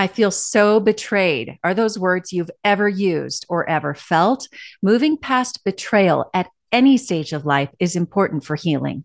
I feel so betrayed. Are those words you've ever used or ever felt? Moving past betrayal at any stage of life is important for healing.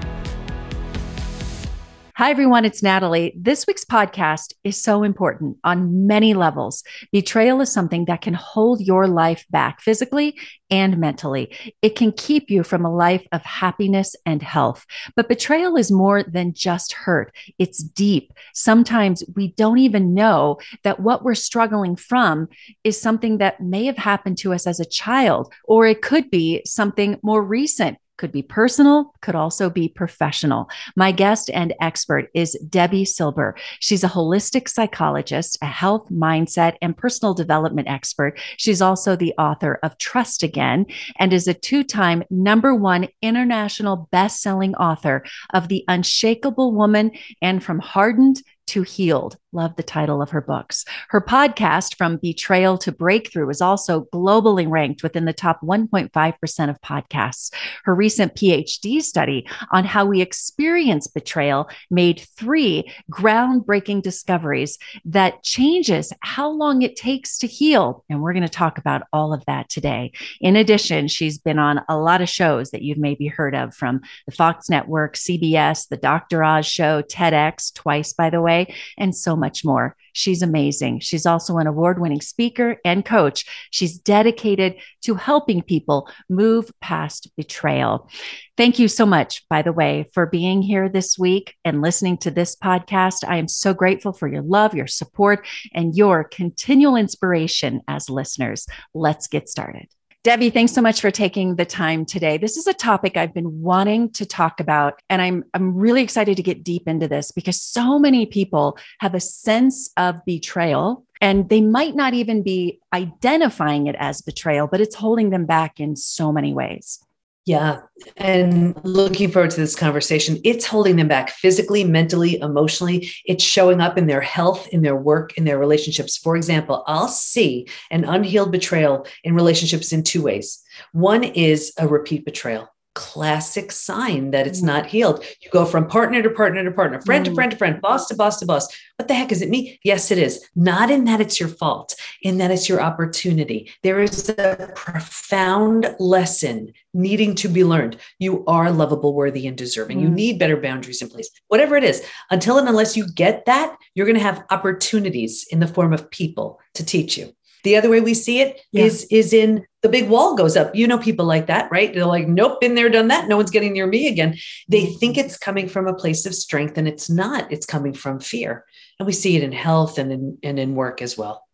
Hi, everyone. It's Natalie. This week's podcast is so important on many levels. Betrayal is something that can hold your life back physically and mentally. It can keep you from a life of happiness and health. But betrayal is more than just hurt, it's deep. Sometimes we don't even know that what we're struggling from is something that may have happened to us as a child, or it could be something more recent could be personal, could also be professional. My guest and expert is Debi Silber. She's a holistic psychologist, a health mindset and personal development expert. She's also the author of Trust Again and is a two time number one international best selling author of The Unshakable Woman and From Hardened to Healed. Love the title of her books. Her podcast, From Betrayal to Breakthrough, is also globally ranked within the top 1.5% of podcasts. Her recent PhD study on how we experience betrayal made three groundbreaking discoveries that changes how long it takes to heal. And we're going to talk about all of that today. In addition, she's been on a lot of shows that you've maybe heard of from the Fox Network, CBS, the Dr. Oz show, TEDx, twice, by the way and so much more. She's amazing. She's also an award winning speaker and coach. She's dedicated to helping people move past betrayal. Thank you so much, by the way, for being here this week and listening to this podcast. I am so grateful for your love, your support, and your continual inspiration as listeners. Let's get started. Debi, thanks so much for taking the time today. This is a topic I've been wanting to talk about, and I'm, I'm really excited to get deep into this because so many people have a sense of betrayal and they might not even be identifying it as betrayal, but it's holding them back in so many ways. Yeah. And looking forward to this conversation. It's holding them back physically, mentally, emotionally. It's showing up in their health, in their work, in their relationships. For example, I'll see an unhealed betrayal in relationships in two ways. One is a repeat betrayal classic sign that it's mm. not healed. You go from partner to partner to partner, friend mm. to friend to friend, boss to boss to boss. What the heck is it me? Yes, it is. Not in that it's your fault, in that it's your opportunity. There is a profound lesson needing to be learned. You are lovable, worthy, and deserving. Mm. You need better boundaries in place. Whatever it is, until and unless you get that, you're going to have opportunities in the form of people to teach you. The other way we see it yeah. is is in the big wall goes up. You know people like that, right? They're like, nope, been there, done that. No one's getting near me again. They think it's coming from a place of strength, and it's not. It's coming from fear, and we see it in health and in and in work as well.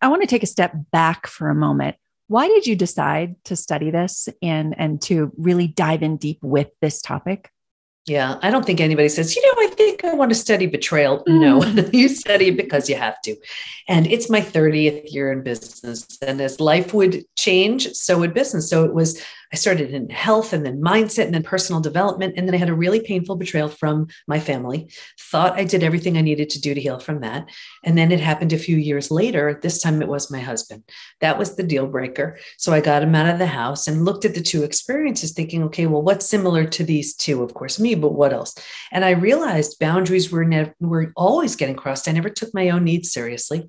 I want to take a step back for a moment. Why did you decide to study this and and to really dive in deep with this topic? Yeah, I don't think anybody says, you know, I think I want to study betrayal. No, hmm. you study it because you have to. And it's my 30th year in business. And as life would change, so would business. So it was I started in health and then mindset and then personal development. And then I had a really painful betrayal from my family. Thought I did everything I needed to do to heal from that. And then it happened a few years later. This time it was my husband. That was the deal breaker. So I got him out of the house and looked at the two experiences, thinking, okay, well, what's similar to these two? Of course, me, but what else? And I realized boundaries were never were always getting crossed. I never took my own needs seriously.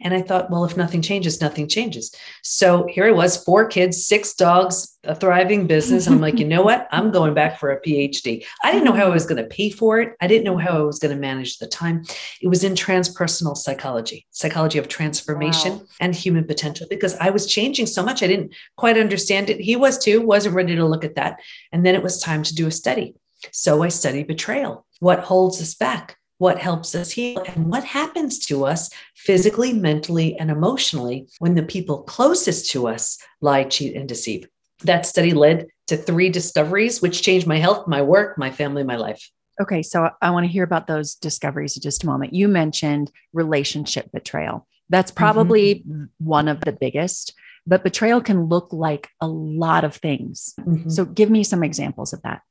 And I thought, well, if nothing changes, nothing changes. So here I was, four kids, six dogs, a thriving business. And I'm like, you know what? I'm going back for a PhD. I didn't know how I was going to pay for it. I didn't know how I was going to manage the time. It was in transpersonal psychology, psychology of transformation wow. and human potential, because I was changing so much. I didn't quite understand it. He was too, wasn't ready to look at that. And then it was time to do a study. So I studied betrayal. What holds us back? What helps us heal? And what happens to us physically, mentally, and emotionally when the people closest to us lie, cheat, and deceive? That study led to three discoveries, which changed my health, my work, my family, my life. Okay, so I want to hear about those discoveries in just a moment. You mentioned relationship betrayal. That's probably mm-hmm. one of the biggest, but betrayal can look like a lot of things. Mm-hmm. So give me some examples of that.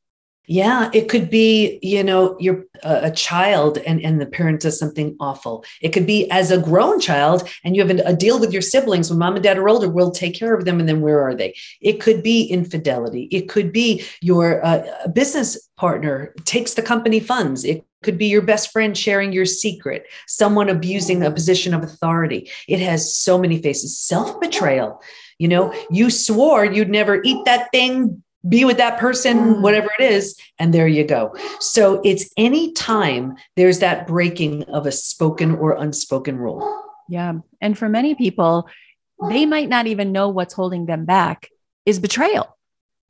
Yeah, it could be, you know, you're a child and, and the parent does something awful. It could be as a grown child and you have a deal with your siblings when mom and dad are older, we'll take care of them. And then where are they? It could be infidelity. It could be your uh, business partner takes the company funds. It could be your best friend sharing your secret, someone abusing a position of authority. It has so many faces. Self betrayal. You know, you swore you'd never eat that thing, be with that person, mm. whatever it is, and there you go. So it's any time there's that breaking of a spoken or unspoken rule. Yeah. And for many people, they might not even know what's holding them back is betrayal.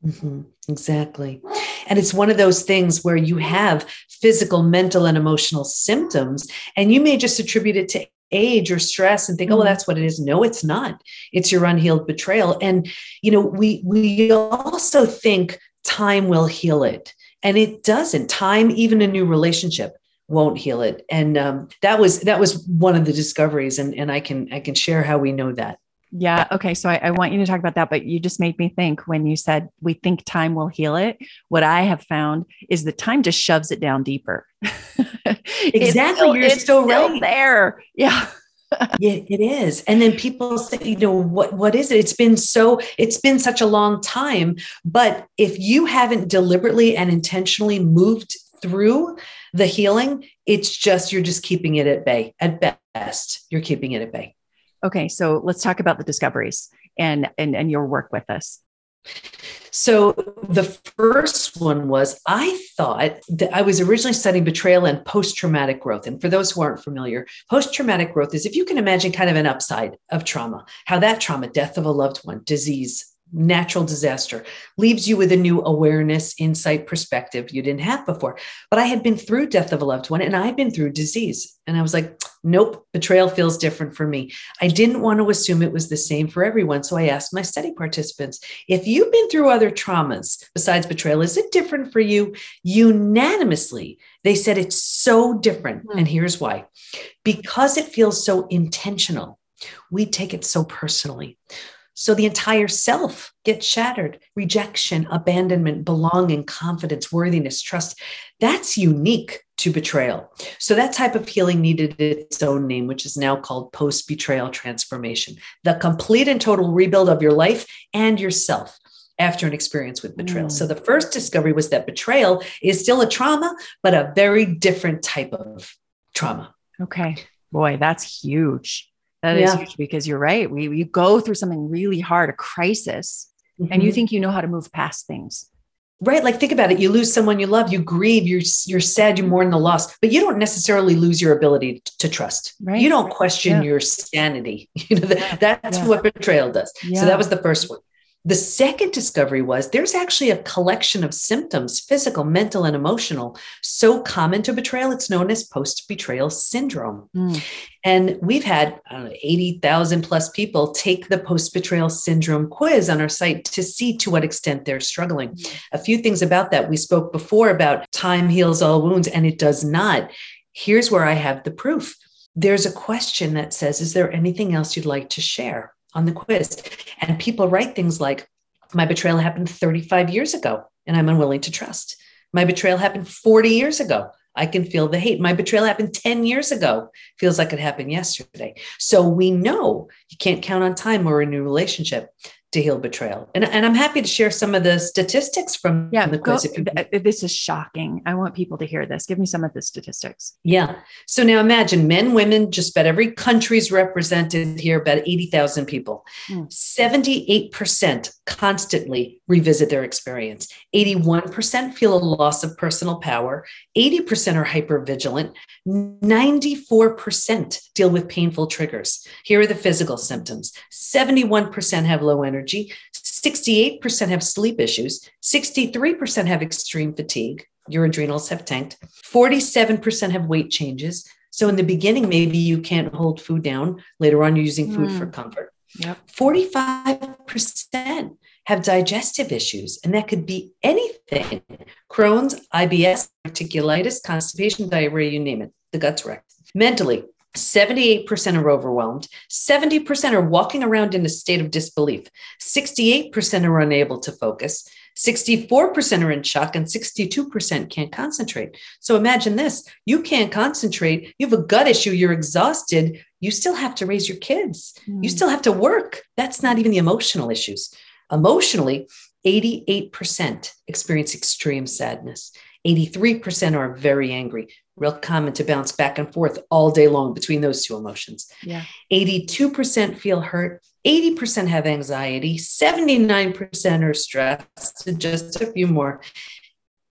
Mm-hmm. Exactly. And it's one of those things where you have physical, mental, and emotional symptoms, and you may just attribute it to age or stress and think, oh, well, mm-hmm. that's what it is. No, it's not. It's your unhealed betrayal. And, you know, we we also think time will heal it. And it doesn't. Time, even a new relationship, won't heal it. And um, that was that was one of the discoveries. And, and I can I can share how we know that. Yeah. Okay. So I, I, want you to talk about that, but you just made me think when you said we think time will heal it. What I have found is the time just shoves it down deeper. exactly. Still, You're still right there. Yeah. yeah, it is. And then people say, you know, what what is it? It's been so it's been such a long time. But if you haven't deliberately and intentionally moved through the healing, it's just you're just keeping it at bay. At best, you're keeping it at bay. Okay, so let's talk about the discoveries and and, and your work with us. So the first one was I thought that I was originally studying betrayal and post-traumatic growth. And for those who aren't familiar, post-traumatic growth is if you can imagine kind of an upside of trauma, how that trauma, death of a loved one, disease, natural disaster leaves you with a new awareness, insight, perspective you didn't have before. But I had been through death of a loved one and I had been through disease. And I was like, nope, betrayal feels different for me. I didn't want to assume it was the same for everyone. So I asked my study participants, if you've been through other traumas besides betrayal, is it different for you? Unanimously, they said it's so different. Mm. And here's why because it feels so intentional. We take it so personally. So the entire self gets shattered rejection, abandonment, belonging, confidence, worthiness, trust. That's unique to betrayal. So that type of healing needed its own name, which is now called post betrayal transformation the complete and total rebuild of your life and yourself after an experience with betrayal. Mm. So the first discovery was that betrayal is still a trauma, but a very different type of trauma. Okay. Boy, that's huge. That is yeah. huge because you're right. We you go through something really hard, a crisis, mm-hmm. and you mm-hmm. think you know how to move past things. Right. Like think about it. You lose someone you love, you grieve, you're you're sad, you mourn the loss, but you don't necessarily lose your ability to trust. Right. You don't question yeah. your sanity. You know, that, that's yeah. what betrayal does. So that was the first one. The second discovery was there's actually a collection of symptoms, physical, mental, and emotional, so common to betrayal. It's known as post betrayal syndrome. Mm. And we've had 80,000 plus people take the post betrayal syndrome quiz on our site to see to what extent they're struggling. Mm. A few things about that. We spoke before about time heals all wounds, and it does not. Here's where I have the proof. There's a question that says, Is there anything else you'd like to share? On the quiz. And people write things like, My betrayal happened 35 years ago, and I'm unwilling to trust. My betrayal happened 40 years ago. I can feel the hate. My betrayal happened 10 years ago. Feels like it happened yesterday. So we know you can't count on time or a new relationship to heal betrayal. And, and I'm happy to share some of the statistics from yeah, the quiz. Go, this is shocking. I want people to hear this. Give me some of the statistics. Yeah. So now imagine men, women, just about every country's represented here, about 80,000 people. Mm. 78% constantly revisit their experience. 81% feel a loss of personal power. 80% are hyper vigilant. 94% deal with painful triggers. Here are the physical symptoms 71% have low energy, 68% have sleep issues, 63% have extreme fatigue. Your adrenals have tanked. 47% have weight changes. So in the beginning, maybe you can't hold food down. Later on, you're using food mm. for comfort. Yep. 45% have digestive issues, and that could be anything Crohn's, IBS, diverticulitis, constipation, diarrhea, you name it. The gut's wrecked. Mentally, 78% are overwhelmed, 70% are walking around in a state of disbelief, 68% are unable to focus, 64% are in shock, and 62% can't concentrate. So imagine this you can't concentrate, you have a gut issue, you're exhausted, you still have to raise your kids, mm. you hmm. still have to work. That's not even the emotional issues. Emotionally, 88% experience extreme sadness. 83% are very angry. Real common to bounce back and forth all day long between those two emotions. Yeah. 82% feel hurt. 80% have anxiety. 79% are stressed. Just a few more.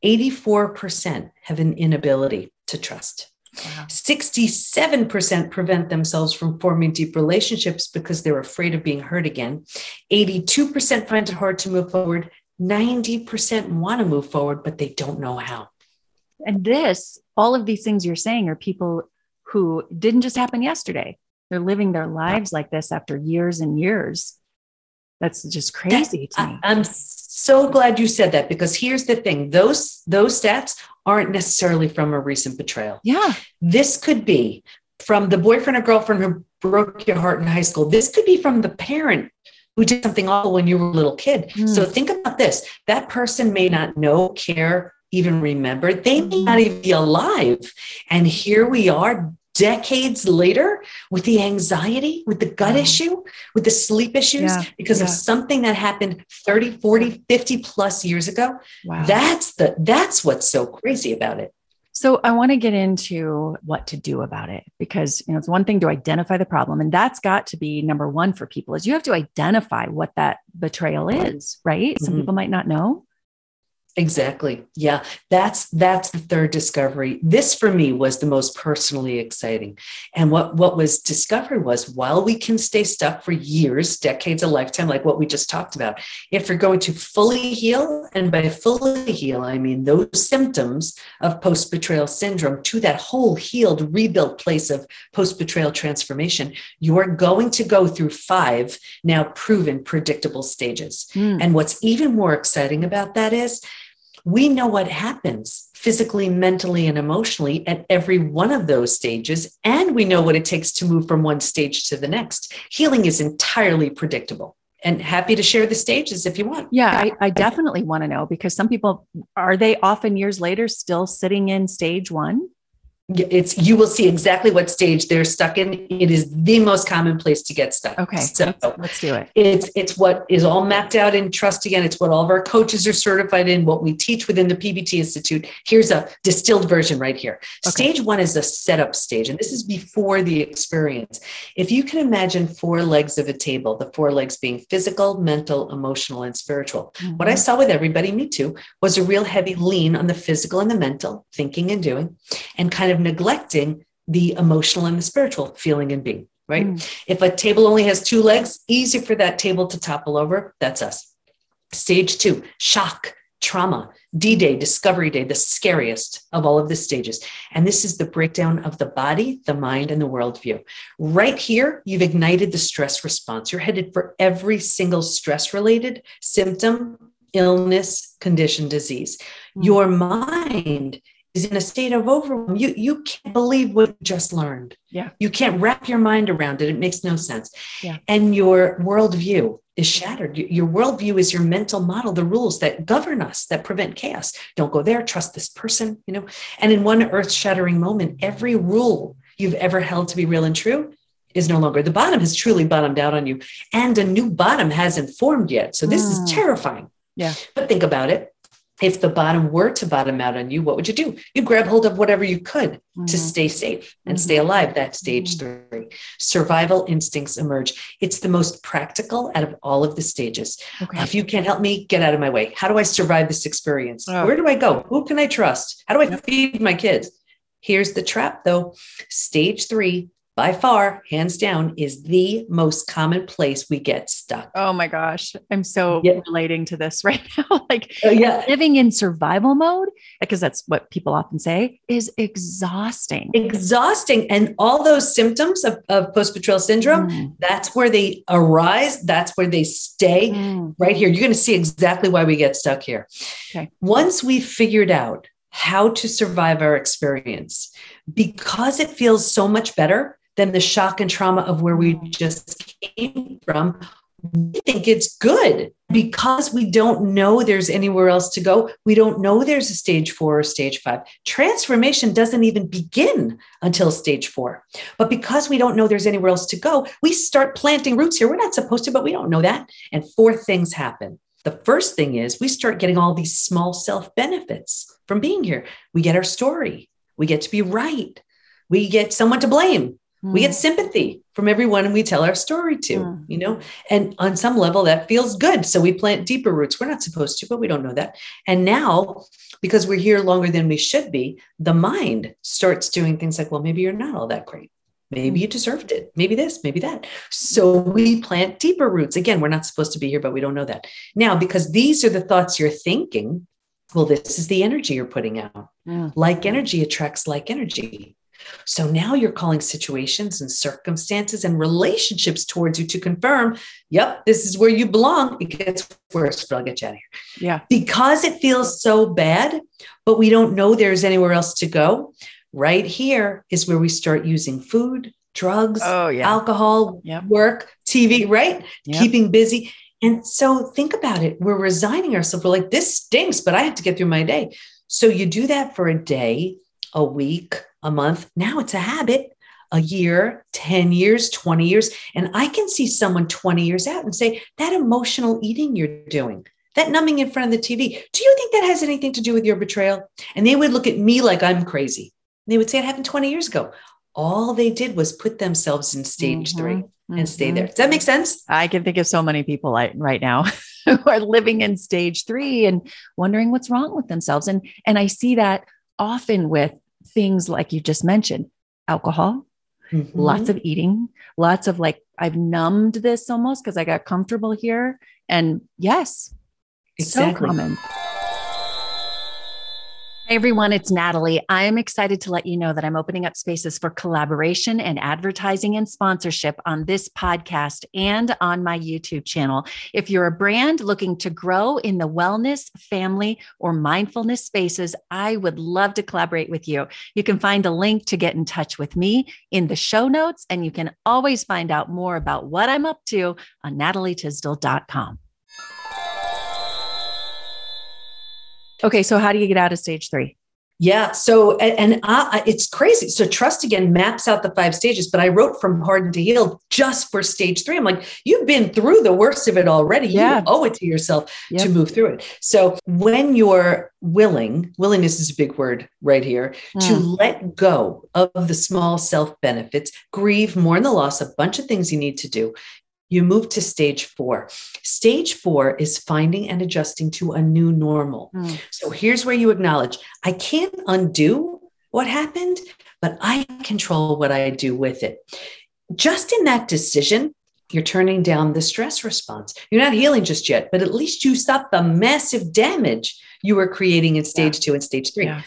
84% have an inability to trust. Wow. 67% prevent themselves from forming deep relationships because they're afraid of being hurt again. 82% find it hard to move forward. 90% want to move forward, but they don't know how. And this, all of these things you're saying are people who didn't just happen yesterday. They're living their lives like this after years and years. That's just crazy that, to me. I, I'm so glad you said that because here's the thing those those stats aren't necessarily from a recent betrayal. Yeah. This could be from the boyfriend or girlfriend who broke your heart in high school. This could be from the parent who did something awful when you were a little kid. Mm. So think about this. That person may not know, care, even remember. They may not even be alive. And here we are decades later with the anxiety, with the gut issue, with the sleep issues yeah, because yeah. of something that happened 30, 40, 50 plus years ago. Wow. That's the that's what's so crazy about it. So I want to get into what to do about it because you know it's one thing to identify the problem and that's got to be number 1 for people is you have to identify what that betrayal is, right? Some mm-hmm. people might not know. Exactly. Yeah. That's that's the third discovery. This for me was the most personally exciting. And what what was discovered was while we can stay stuck for years, decades, a lifetime like what we just talked about, if you're going to fully heal and by fully heal I mean those symptoms of post-betrayal syndrome to that whole healed rebuilt place of post-betrayal transformation, you're going to go through five now proven predictable stages. Mm. And what's even more exciting about that is we know what happens physically, mentally, and emotionally at every one of those stages. And we know what it takes to move from one stage to the next. Healing is entirely predictable. And happy to share the stages if you want. Yeah, I, I definitely want to know because some people are they often years later still sitting in stage one? It's you will see exactly what stage they're stuck in. It is the most common place to get stuck. Okay so let's, let's, do it. it's it's what is all mapped out in trust again. It's what all of our coaches are certified in. What we teach within the pbt institute. Here's a distilled version right here. Okay. stage one is a setup stage and this is before the experience. If you can imagine four legs of a table the four legs being physical mental emotional and spiritual. Mm-hmm. what i saw with everybody me too was a real heavy lean on the physical and the mental thinking and doing and kind of of neglecting the emotional and the spiritual feeling and being, right? Mm. If a table only has two legs, easy for that table to topple over. That's us. Stage two, shock, trauma, D Day, Discovery Day, the scariest of all of the stages. And this is the breakdown of the body, the mind, and the worldview. Right here, you've ignited the stress response. You're headed for every single stress related symptom, illness, condition, disease. Mm. Your mind is in a state of overwhelm. You you can't believe what you just learned. Yeah. You can't wrap your mind around it. It makes no sense. Yeah. And your worldview is shattered. Your worldview is your mental model, the rules that govern us, that prevent chaos. Don't go there, trust this person, you know. And in one earth-shattering moment, every rule you've ever held to be real and true is no longer. The bottom has truly bottomed out on you. And a new bottom hasn't formed yet. So this mm. is terrifying. Yeah. But think about it if the bottom were to bottom out on you, what would you do? You grab hold of whatever you could mm-hmm. to stay safe and mm-hmm. stay alive. That's stage mm-hmm. three. Survival instincts emerge. It's the most practical out of all of the stages. Okay. if you can't help me, get out of my way. How do I survive this experience? Oh. Where do I go? Who can I trust? How do I yep. feed my kids? Here's the trap though. Stage three by far, hands down, is the most common place we get stuck. Oh my gosh. I'm so yeah. relating to this right now. like uh, yeah. living in survival mode, because that's what people often say, is exhausting. Exhausting. And all those symptoms of, of post betrayal syndrome, mm. that's where they arise. That's where they stay mm. right here. You're going to see exactly why we get stuck here. Okay. Once we've figured out how to survive our experience, because it feels so much better than the shock and trauma of where we just came from, we think it's good because we don't know there's anywhere else to go. We don't know there's a stage four or stage five. Transformation doesn't even begin until stage four. But because we don't know there's anywhere else to go, we start planting roots here. We're not supposed to, but we don't know that. And four things happen. The first thing is we start getting all these small self benefits from being here. We get our story, we get to be right, we get someone to blame, mm. we get hmm. sympathy from everyone we tell our story to, mm. you know, and on some level that feels good. So we plant deeper roots. We're not supposed to, but we don't know that. And now, because we're here longer than we should be, the mind starts doing things like, well, maybe you're not all that great. Maybe you deserved it. Maybe this, maybe that. So we plant deeper roots. Again, we're not supposed to be here, but we don't know that. Now, because these are the thoughts you're thinking, well, this is the energy you're putting out. Yeah. Like energy attracts like energy. So now you're calling situations and circumstances and relationships towards you to confirm, yep, this is where you belong. It gets worse, but I'll get you out of here. Yeah. Because it feels so bad, but we don't know there's anywhere else to go. Right here is where we start using food, drugs, oh, yeah. alcohol, yep. work, TV, right? Yep. Keeping busy. And so think about it. We're resigning ourselves. We're like, this stinks, but I have to get through my day. So you do that for a day, a week, a month. Now it's a habit, a year, 10 years, 20 years. And I can see someone 20 years out and say, that emotional eating you're doing, that numbing in front of the TV, do you think that has anything to do with your betrayal? And they would look at me like I'm crazy. They would say it happened 20 years ago. All they did was put themselves in stage mm-hmm, three and mm-hmm. stay there. Does that make sense? I can think of so many people right now who are living in stage three and wondering what's wrong with themselves. And, and I see that often with things like you just mentioned alcohol, mm-hmm. lots of eating, lots of like, I've numbed this almost because I got comfortable here. And yes, exactly. so common. Hey everyone, it's Natalie. I am excited to let you know that I'm opening up spaces for collaboration and advertising and sponsorship on this podcast and on my YouTube channel. If you're a brand looking to grow in the wellness, family, or mindfulness spaces, I would love to collaborate with you. You can find a link to get in touch with me in the show notes, and you can always find out more about what I'm up to on natalietysdal.com. Okay, so how do you get out of stage three? Yeah. So, and, and it's crazy. So, trust again maps out the five stages, but I wrote from hardened to healed just for stage three. I'm like, you've been through the worst of it already. Yeah. You owe it to yourself yep. to move through it. So, when you're willing, willingness is a big word right here, mm. to let go of the small self benefits, grieve, mourn the loss, a bunch of things you need to do you move to stage four. Stage four is finding and adjusting to a new normal. Mm. So here's where you acknowledge I can't undo what happened, but I control what I do with it. Just in that decision, you're turning down the stress response. You're not healing just yet, but at least you stop the massive damage you were creating in stage yeah. two and stage three. Yeah.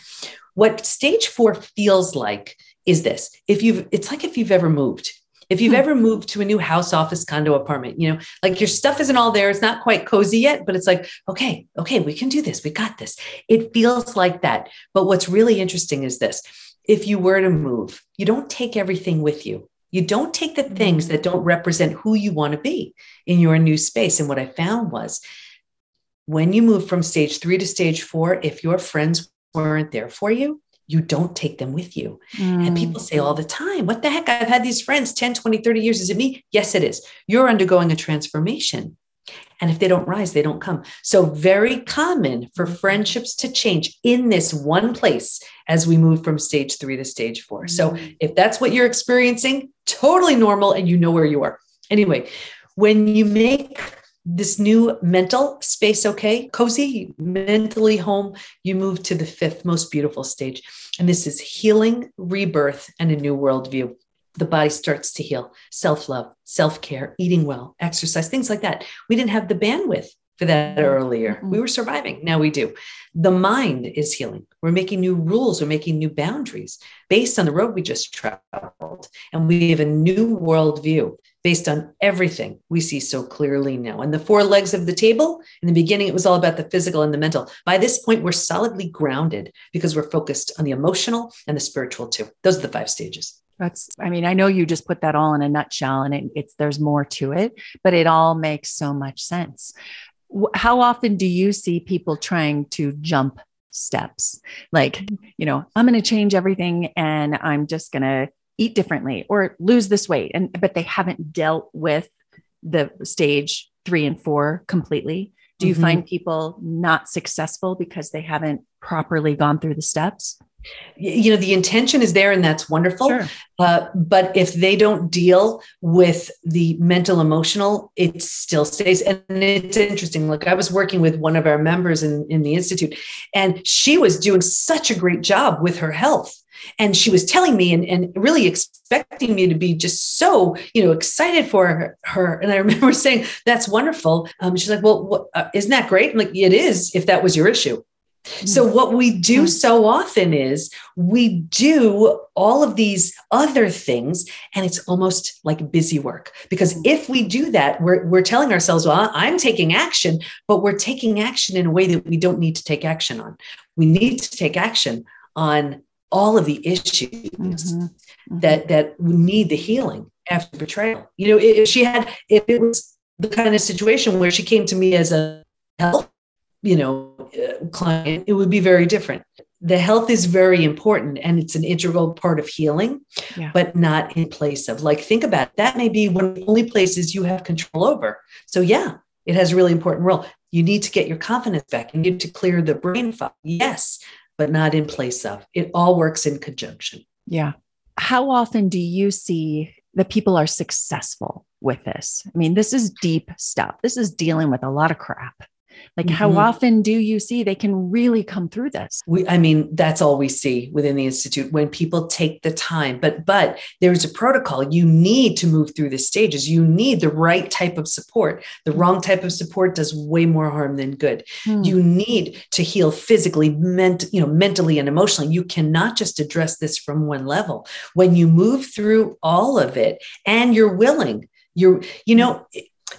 What stage four feels like is this if you've, it's like if you've ever moved if you've hmm. ever moved to a new house, office, condo, apartment, you know, like your stuff isn't all there. It's not quite cozy yet, but it's like, okay, okay, we can do this. We got this. It feels like that. But what's really interesting is this if you were to move, you don't take everything with you. You don't take the things hmm. that don't represent who you want to be in your new space. And what I found was when you move from stage three to stage four, if your friends weren't there for you, you don't take them with you. Mm. And people say all the time, What the heck? I've had these friends 10, 20, 30 years. Is it me? Yes, it is. You're undergoing a transformation. And if they don't rise, they don't come. So, very common for mm. friendships to change in this one place as we move from stage three to stage four. Mm. So, if that's what you're experiencing, totally normal and you know where you are. Anyway, when you make this new mental space okay cozy mentally home you move to the fifth most beautiful stage and this is healing rebirth and a new worldview the body starts to heal self-love self-care eating well exercise things like that we didn't have the bandwidth for that earlier. Mm-hmm. We were surviving. Now we do. The mind is healing. We're making new rules. We're making new boundaries based on the road we just traveled. And we have a new worldview based on everything we see so clearly now. And the four legs of the table, in the beginning, it was all about the physical and the mental. By this point, we're solidly grounded because we're focused on the emotional and the spiritual too. Those are the five stages. That's, I mean, I know you just put that all in a nutshell and it, it's, there's more to it, but it all makes so much sense. How often do you see people trying to jump steps? Like, you know, I'm going to change everything and I'm just going to eat differently or lose this weight. And, but they haven't dealt with the stage three and four completely. Do you mm-hmm. find people not successful because they haven't properly gone through the steps? you know the intention is there and that's wonderful sure. uh, but if they don't deal with the mental emotional it still stays and it's interesting look i was working with one of our members in, in the institute and she was doing such a great job with her health and she was telling me and, and really expecting me to be just so you know excited for her, her. and i remember saying that's wonderful um, she's like well what, uh, isn't that great I'm like it is if that was your issue so, what we do so often is we do all of these other things, and it's almost like busy work. Because if we do that, we're, we're telling ourselves, well, I'm taking action, but we're taking action in a way that we don't need to take action on. We need to take action on all of the issues mm-hmm. Mm-hmm. that that need the healing after betrayal. You know, if she had, if it was the kind of situation where she came to me as a help you know uh, client it would be very different the health is very important and it's an integral part of healing yeah. but not in place of like think about it. that may be one of the only places you have control over so yeah it has a really important role you need to get your confidence back you need to clear the brain fog yes but not in place of. It all works in conjunction. Yeah. How often do you see that people are successful with this? I mean this is deep stuff. This is dealing with a lot of crap like, mm-hmm. how often do you see they can really come through this? We, I mean, that's all we see within the institute when people take the time. But but there's a protocol. You need to move through the stages. You need the right type of support. The mm. wrong type of support does way more harm than good. Hmm. You need to heal physically, ment, you know, mentally and emotionally. You cannot just address this from one level. When you move through all of it and you're willing, you're, you know,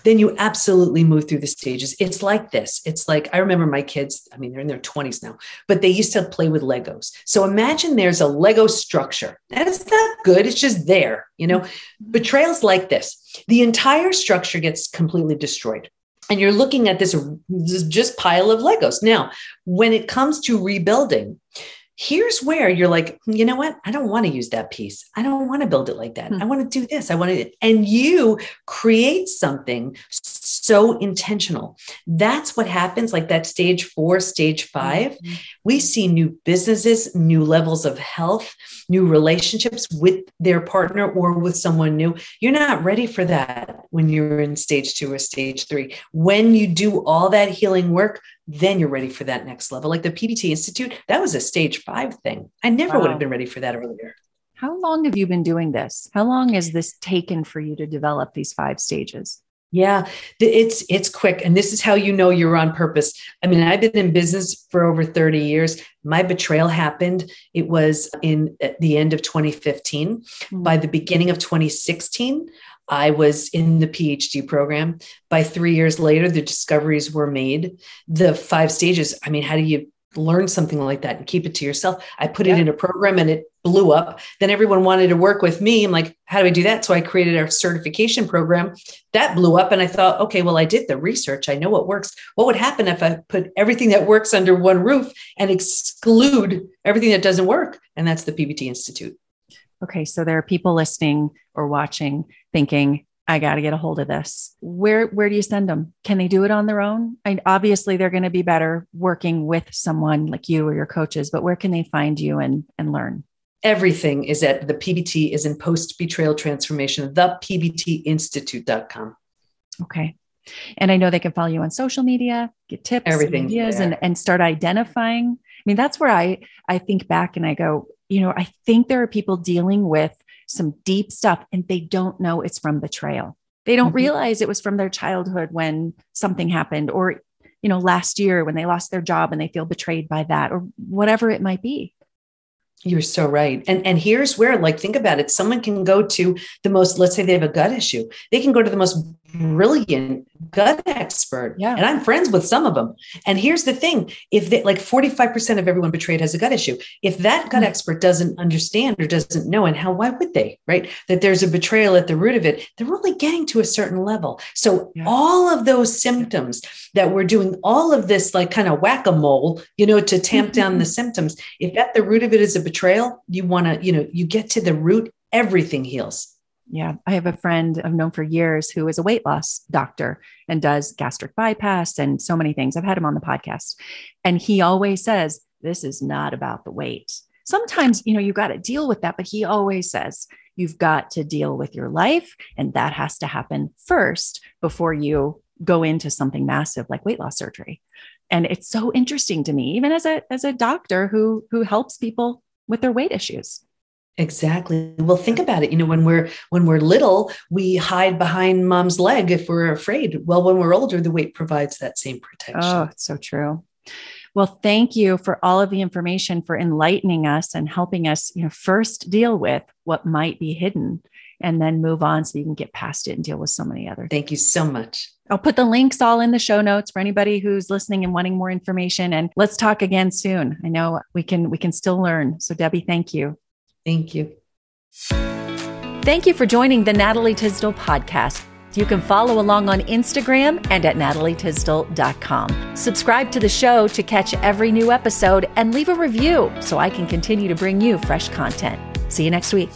then you absolutely move through the stages. It's like this. It's like I remember my kids, I mean, they're in their 20s now, but they used to play with Legos. So imagine there's a Lego structure. And it's not good, it's just there, you know. Mm-hmm. Betrayals like this. The entire structure gets completely destroyed. And you're looking at this, this just pile of Legos. Now, when it comes to rebuilding, here's where you're like, you know what? I don't want to use that piece. I don't want to build it like that. Hmm. I want to do this. I want to, and you create something so intentional. That's what happens, like that stage four, stage 5 mm-hmm. We see new businesses, new levels of health, new relationships with their partner or with someone new. You're not ready for that when you're in stage two or stage three. When you do all that healing work, then you're ready for that next level. Like the PBT Institute, that was a stage five thing. I never wow. would have been ready for that earlier. How long have you been doing this? How long has this taken for you to develop these five stages? Yeah, it's it's quick and this is how you know you're on purpose. I mean, I've been in business for over 30 years. My betrayal happened it was in at the end of 2015. Mm-hmm. By the beginning of 2016, I was in the PhD program. By 3 years later, the discoveries were made. The five stages, I mean, how do you learn something like that and keep it to yourself. I put yeah. it in a program and it blew up. Then everyone wanted to work with me. I'm like, how do I do that? So I created a certification program that blew up. And I thought, okay, well, I did the research. I know what works. What would happen if I put everything that works under one roof and exclude everything that doesn't work? And that's the PBT Institute. Okay. So there are people listening or watching thinking, I got to get a hold of this. Where where do you send them? Can they do it on their own? And obviously they're going to be better working with someone like you or your coaches, but where can they find you and and learn? Everything is at the PBT is in post betrayal transformation, the PBTinstitute.com. Okay. And I know they can follow you on social media, get tips, everything, ideas, and, and start identifying. I mean, that's where I I think back and I go, you know, I think there are people dealing with some deep stuff and they don't know it's from betrayal. They don't mm-hmm. realize it was from their childhood when something happened or you know last year when they lost their job and they feel betrayed by that or whatever it might be. You're so right. And and here's where like think about it someone can go to the most let's say they have a gut issue. They can go to the most brilliant gut expert. Yeah. And I'm friends with some of them. And here's the thing if they, like 45% of everyone betrayed has a gut issue, if that gut Mm. expert doesn't understand or doesn't know, and how, why would they, right? That there's a betrayal at the root of it, they're only getting to a certain level. So Yeah. all of those symptoms that we're doing, all of this like kind of whack a mole, you know, to tamp down the symptoms, if at the root of it is a betrayal, you want to, you know, you get to the root, everything heals. Yeah. I have a friend I've known for years who is a weight loss doctor and does gastric bypass and so many things. I've had him on the podcast. And he always says, This is not about the weight. Sometimes, you know, you got to deal with that, but he always says, You've got to deal with your life. And that has to happen first before you go into something massive like weight loss surgery. And it's so interesting to me, even as a as a doctor who who helps people with their weight issues. Exactly. Well, think about it. You know, when we're when we're little, we hide behind mom's leg if we're afraid. Well, when we're older, the weight provides that same protection. Oh, it's so true. Well, thank you for all of the information for enlightening us and helping us, you know, first deal with what might be hidden and then move on so you can get past it and deal with so many other Thank you so much. I'll put the links all in the show notes for anybody who's listening and wanting more information and let's talk again soon. I know we can we can still learn. So Debi, thank you. Thank you. Thank you for joining the Natalie Tysdal podcast. You can follow along on Instagram and at natalietysdal.com. Subscribe to the show to catch every new episode and leave a review so I can continue to bring you fresh content. See you next week.